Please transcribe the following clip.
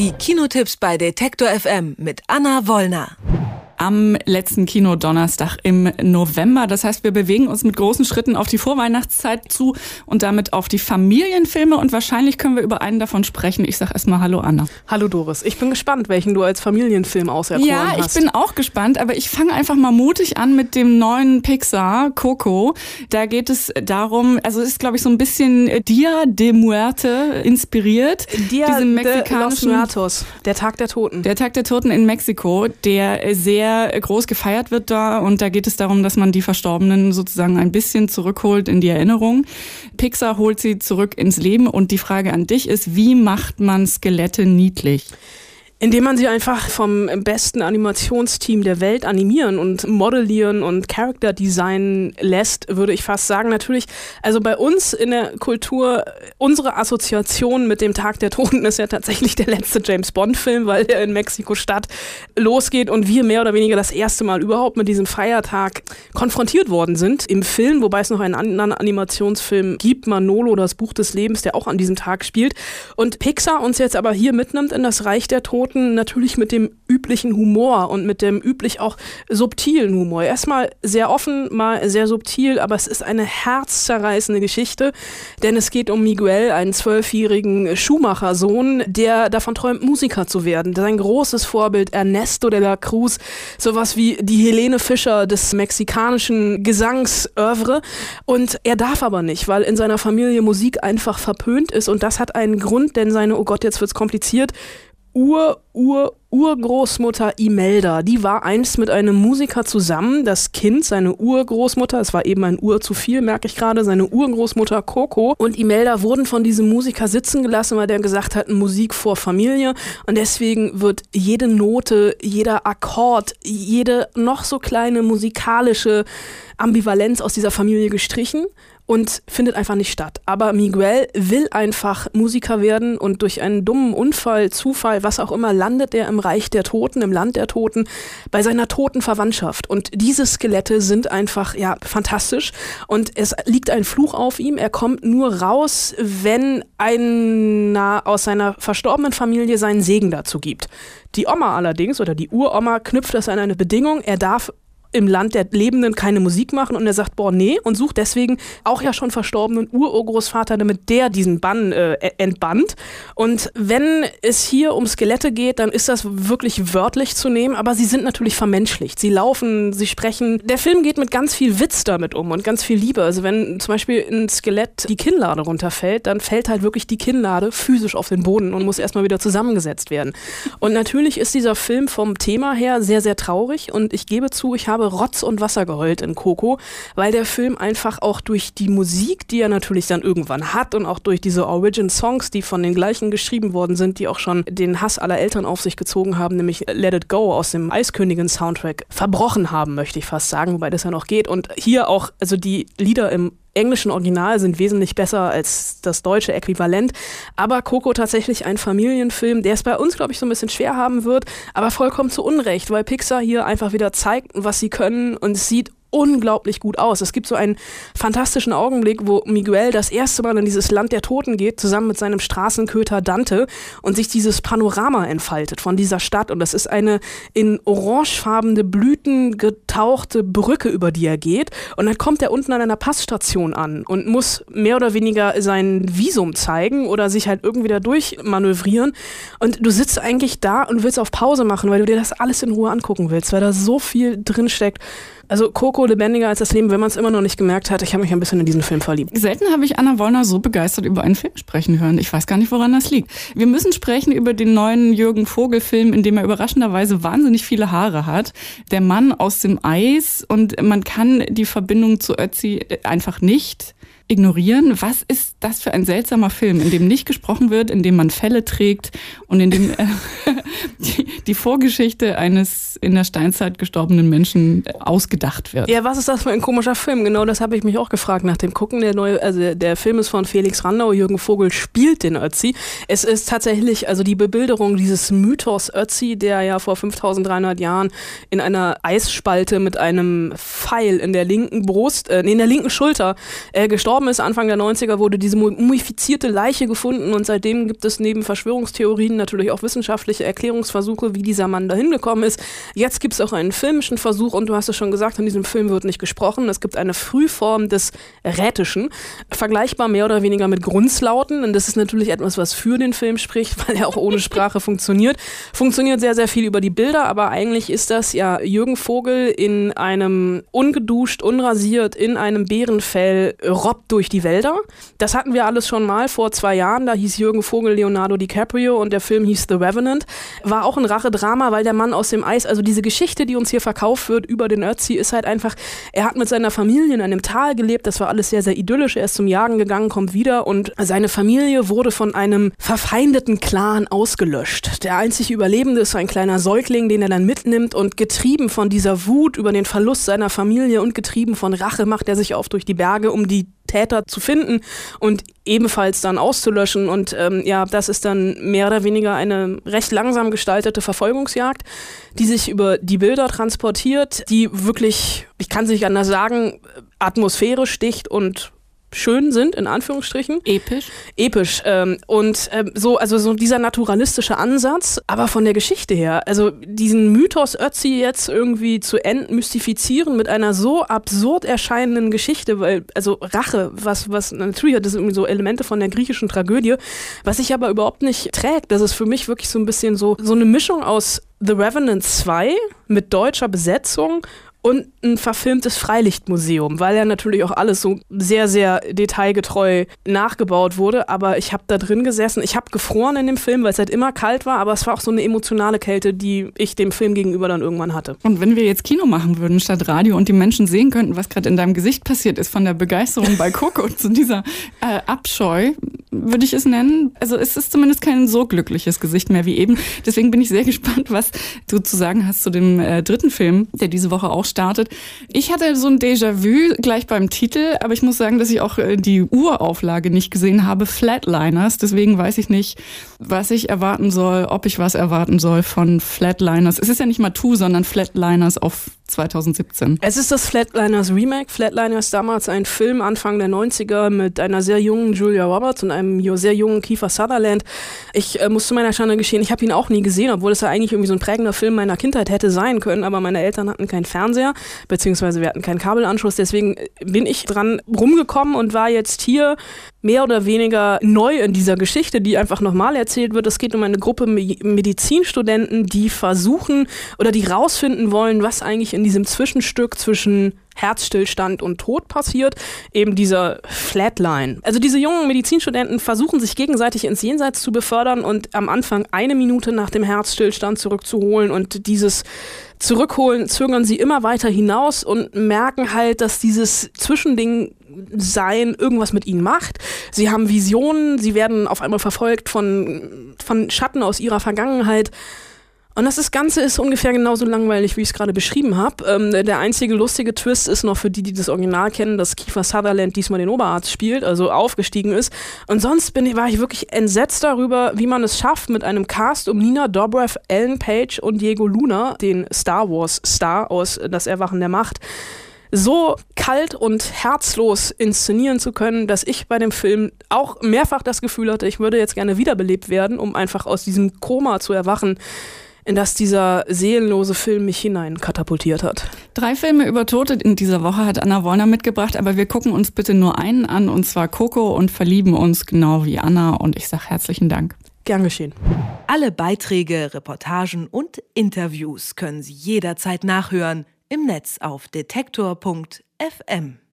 Die Kinotipps bei Detektor FM mit Anna Wollner am letzten Kinodonnerstag im November. Das heißt, wir bewegen uns mit großen Schritten auf die Vorweihnachtszeit zu und damit auf die Familienfilme und wahrscheinlich können wir über einen davon sprechen. Ich sag erstmal Hallo Anna. Hallo Doris. Ich bin gespannt, welchen du als Familienfilm auserkoren ja, hast. Ja, ich bin auch gespannt, aber ich fange einfach mal mutig an mit dem neuen Pixar Coco. Da geht es darum, also es ist glaube ich so ein bisschen Dia de Muerte inspiriert. Dia de los Muertos, der Tag der Toten. Der Tag der Toten in Mexiko, der sehr sehr groß gefeiert wird da und da geht es darum, dass man die Verstorbenen sozusagen ein bisschen zurückholt in die Erinnerung. Pixar holt sie zurück ins Leben und die Frage an dich ist, wie macht man Skelette niedlich? Indem man sie einfach vom besten Animationsteam der Welt animieren und modellieren und Character Design lässt, würde ich fast sagen. Natürlich, also bei uns in der Kultur, unsere Assoziation mit dem Tag der Toten ist ja tatsächlich der letzte James Bond-Film, weil der in Mexiko-Stadt losgeht und wir mehr oder weniger das erste Mal überhaupt mit diesem Feiertag konfrontiert worden sind im Film, wobei es noch einen anderen Animationsfilm gibt, Manolo, das Buch des Lebens, der auch an diesem Tag spielt. Und Pixar uns jetzt aber hier mitnimmt in das Reich der Toten Piloten natürlich mit dem üblichen Humor und mit dem üblich auch subtilen Humor. Erstmal sehr offen, mal sehr subtil, aber es ist eine herzzerreißende Geschichte, denn es geht um Miguel, einen zwölfjährigen Schuhmachersohn, der davon träumt, Musiker zu werden. Sein großes Vorbild Ernesto de la Cruz, sowas wie die Helene Fischer des mexikanischen Gesangsœuvre. Und er darf aber nicht, weil in seiner Familie Musik einfach verpönt ist und das hat einen Grund, denn seine, oh Gott, jetzt wird's kompliziert, Ur, Ur, Urgroßmutter Imelda, die war einst mit einem Musiker zusammen. Das Kind, seine Urgroßmutter, es war eben ein Ur zu viel, merke ich gerade, seine Urgroßmutter Coco und Imelda wurden von diesem Musiker sitzen gelassen, weil der gesagt hat, Musik vor Familie. Und deswegen wird jede Note, jeder Akkord, jede noch so kleine musikalische Ambivalenz aus dieser Familie gestrichen und findet einfach nicht statt. Aber Miguel will einfach Musiker werden und durch einen dummen Unfall, Zufall, was auch immer, landet er im Reich der Toten, im Land der Toten, bei seiner toten Verwandtschaft. Und diese Skelette sind einfach, ja, fantastisch. Und es liegt ein Fluch auf ihm. Er kommt nur raus, wenn einer aus seiner verstorbenen Familie seinen Segen dazu gibt. Die Oma allerdings oder die Uroma knüpft das an eine Bedingung. Er darf im Land der Lebenden keine Musik machen und er sagt, boah, nee, und sucht deswegen auch ja schon verstorbenen Ururgroßvater, damit der diesen Bann äh, entbannt. Und wenn es hier um Skelette geht, dann ist das wirklich wörtlich zu nehmen, aber sie sind natürlich vermenschlicht. Sie laufen, sie sprechen. Der Film geht mit ganz viel Witz damit um und ganz viel Liebe. Also wenn zum Beispiel ein Skelett die Kinnlade runterfällt, dann fällt halt wirklich die Kinnlade physisch auf den Boden und muss erstmal wieder zusammengesetzt werden. Und natürlich ist dieser Film vom Thema her sehr, sehr traurig und ich gebe zu, ich habe habe Rotz und Wasser geheult in Coco, weil der Film einfach auch durch die Musik, die er natürlich dann irgendwann hat und auch durch diese Origin-Songs, die von den gleichen geschrieben worden sind, die auch schon den Hass aller Eltern auf sich gezogen haben, nämlich Let It Go aus dem Eiskönigin-Soundtrack, verbrochen haben, möchte ich fast sagen, wobei das ja noch geht. Und hier auch, also die Lieder im englischen Original sind wesentlich besser als das deutsche Äquivalent. Aber Coco tatsächlich ein Familienfilm, der es bei uns, glaube ich, so ein bisschen schwer haben wird, aber vollkommen zu Unrecht, weil Pixar hier einfach wieder zeigt, was sie können und es sieht unglaublich gut aus. Es gibt so einen fantastischen Augenblick, wo Miguel das erste Mal in dieses Land der Toten geht, zusammen mit seinem Straßenköter Dante und sich dieses Panorama entfaltet von dieser Stadt. Und das ist eine in orangefarbene Blüten getauchte Brücke, über die er geht. Und dann kommt er unten an einer Passstation an und muss mehr oder weniger sein Visum zeigen oder sich halt irgendwie da durchmanövrieren. Und du sitzt eigentlich da und willst auf Pause machen, weil du dir das alles in Ruhe angucken willst, weil da so viel drinsteckt. Also Coco lebendiger als das Leben, wenn man es immer noch nicht gemerkt hat. Ich habe mich ein bisschen in diesen Film verliebt. Selten habe ich Anna Wollner so begeistert über einen Film sprechen hören. Ich weiß gar nicht, woran das liegt. Wir müssen sprechen über den neuen Jürgen Vogel-Film, in dem er überraschenderweise wahnsinnig viele Haare hat. Der Mann aus dem Eis und man kann die Verbindung zu Ötzi einfach nicht ignorieren. Was ist das für ein seltsamer Film, in dem nicht gesprochen wird, in dem man Fälle trägt und in dem äh, die, die Vorgeschichte eines in der Steinzeit gestorbenen Menschen ausgedacht wird. Ja, was ist das für ein komischer Film? Genau das habe ich mich auch gefragt nach dem Gucken. Der neue, also der Film ist von Felix Randau, Jürgen Vogel spielt den Ötzi. Es ist tatsächlich, also die Bebilderung dieses Mythos Ötzi, der ja vor 5300 Jahren in einer Eisspalte mit einem Pfeil in der linken Brust, äh, in der linken Schulter äh, gestorben ist. Anfang der 90er wurde diese mumifizierte Leiche gefunden und seitdem gibt es neben Verschwörungstheorien natürlich auch wissenschaftliche Erklärungsversuche, wie dieser Mann dahin gekommen ist. Jetzt gibt es auch einen filmischen Versuch und du hast es schon gesagt, in diesem Film wird nicht gesprochen. Es gibt eine Frühform des Rätischen, vergleichbar mehr oder weniger mit Grundslauten und das ist natürlich etwas, was für den Film spricht, weil er auch ohne Sprache funktioniert. Funktioniert sehr, sehr viel über die Bilder, aber eigentlich ist das ja Jürgen Vogel in einem ungeduscht, unrasiert, in einem Bärenfell robbt durch die Wälder. Das hatten wir alles schon mal vor zwei Jahren. Da hieß Jürgen Vogel Leonardo DiCaprio und der Film hieß The Revenant. War auch ein Rachedrama, weil der Mann aus dem Eis, also diese Geschichte, die uns hier verkauft wird über den Ötzi, ist halt einfach, er hat mit seiner Familie in einem Tal gelebt. Das war alles sehr, sehr idyllisch. Er ist zum Jagen gegangen, kommt wieder und seine Familie wurde von einem verfeindeten Clan ausgelöscht. Der einzig Überlebende ist ein kleiner Säugling, den er dann mitnimmt und getrieben von dieser Wut über den Verlust seiner Familie und getrieben von Rache macht er sich auf durch die Berge, um die Täter zu finden und ebenfalls dann auszulöschen. Und ähm, ja, das ist dann mehr oder weniger eine recht langsam gestaltete Verfolgungsjagd, die sich über die Bilder transportiert, die wirklich, ich kann es nicht anders sagen, atmosphärisch dicht und schön sind, in Anführungsstrichen. Episch. Episch. Ähm, und ähm, so, also so dieser naturalistische Ansatz, aber von der Geschichte her, also diesen Mythos Ötzi jetzt irgendwie zu entmystifizieren mit einer so absurd erscheinenden Geschichte, weil, also Rache, was, was, natürlich hat das irgendwie so Elemente von der griechischen Tragödie, was sich aber überhaupt nicht trägt. Das ist für mich wirklich so ein bisschen so, so eine Mischung aus The Revenant 2 mit deutscher Besetzung und ein verfilmtes Freilichtmuseum, weil ja natürlich auch alles so sehr, sehr detailgetreu nachgebaut wurde. Aber ich habe da drin gesessen. Ich habe gefroren in dem Film, weil es halt immer kalt war, aber es war auch so eine emotionale Kälte, die ich dem Film gegenüber dann irgendwann hatte. Und wenn wir jetzt Kino machen würden statt Radio und die Menschen sehen könnten, was gerade in deinem Gesicht passiert ist, von der Begeisterung bei Coco zu dieser äh, Abscheu, würde ich es nennen. Also es ist zumindest kein so glückliches Gesicht mehr wie eben. Deswegen bin ich sehr gespannt, was du zu sagen hast zu dem äh, dritten Film, der diese Woche auch startet. Ich hatte so ein Déjà-vu gleich beim Titel, aber ich muss sagen, dass ich auch äh, die Urauflage nicht gesehen habe, Flatliners. Deswegen weiß ich nicht, was ich erwarten soll, ob ich was erwarten soll von Flatliners. Es ist ja nicht Matu, sondern Flatliners auf 2017. Es ist das Flatliners Remake. Flatliners damals ein Film Anfang der 90er mit einer sehr jungen Julia Roberts und einem sehr jungen Kiefer Sutherland. Ich äh, muss zu meiner Schande geschehen, ich habe ihn auch nie gesehen, obwohl es ja eigentlich irgendwie so ein prägender Film meiner Kindheit hätte sein können, aber meine Eltern hatten keinen Fernseher, beziehungsweise wir hatten keinen Kabelanschluss, deswegen bin ich dran rumgekommen und war jetzt hier mehr oder weniger neu in dieser Geschichte, die einfach nochmal erzählt wird. Es geht um eine Gruppe Medizinstudenten, die versuchen oder die rausfinden wollen, was eigentlich in diesem Zwischenstück zwischen Herzstillstand und Tod passiert, eben dieser Flatline. Also diese jungen Medizinstudenten versuchen sich gegenseitig ins Jenseits zu befördern und am Anfang eine Minute nach dem Herzstillstand zurückzuholen und dieses Zurückholen zögern sie immer weiter hinaus und merken halt, dass dieses Zwischending sein irgendwas mit ihnen macht. Sie haben Visionen, sie werden auf einmal verfolgt von, von Schatten aus ihrer Vergangenheit. Und das, Ganze ist ungefähr genauso langweilig, wie ich es gerade beschrieben habe. Ähm, der einzige lustige Twist ist noch für die, die das Original kennen, dass Kiefer Sutherland diesmal den Oberarzt spielt, also aufgestiegen ist. Und sonst bin war ich wirklich entsetzt darüber, wie man es schafft, mit einem Cast um Nina Dobrev, Ellen Page und Diego Luna, den Star Wars Star aus Das Erwachen der Macht, so kalt und herzlos inszenieren zu können, dass ich bei dem Film auch mehrfach das Gefühl hatte, ich würde jetzt gerne wiederbelebt werden, um einfach aus diesem Koma zu erwachen in das dieser seelenlose Film mich hinein katapultiert hat. Drei Filme über Tote in dieser Woche hat Anna Wollner mitgebracht, aber wir gucken uns bitte nur einen an, und zwar Coco und verlieben uns genau wie Anna. Und ich sage herzlichen Dank. Gern geschehen. Alle Beiträge, Reportagen und Interviews können Sie jederzeit nachhören im Netz auf detektor.fm.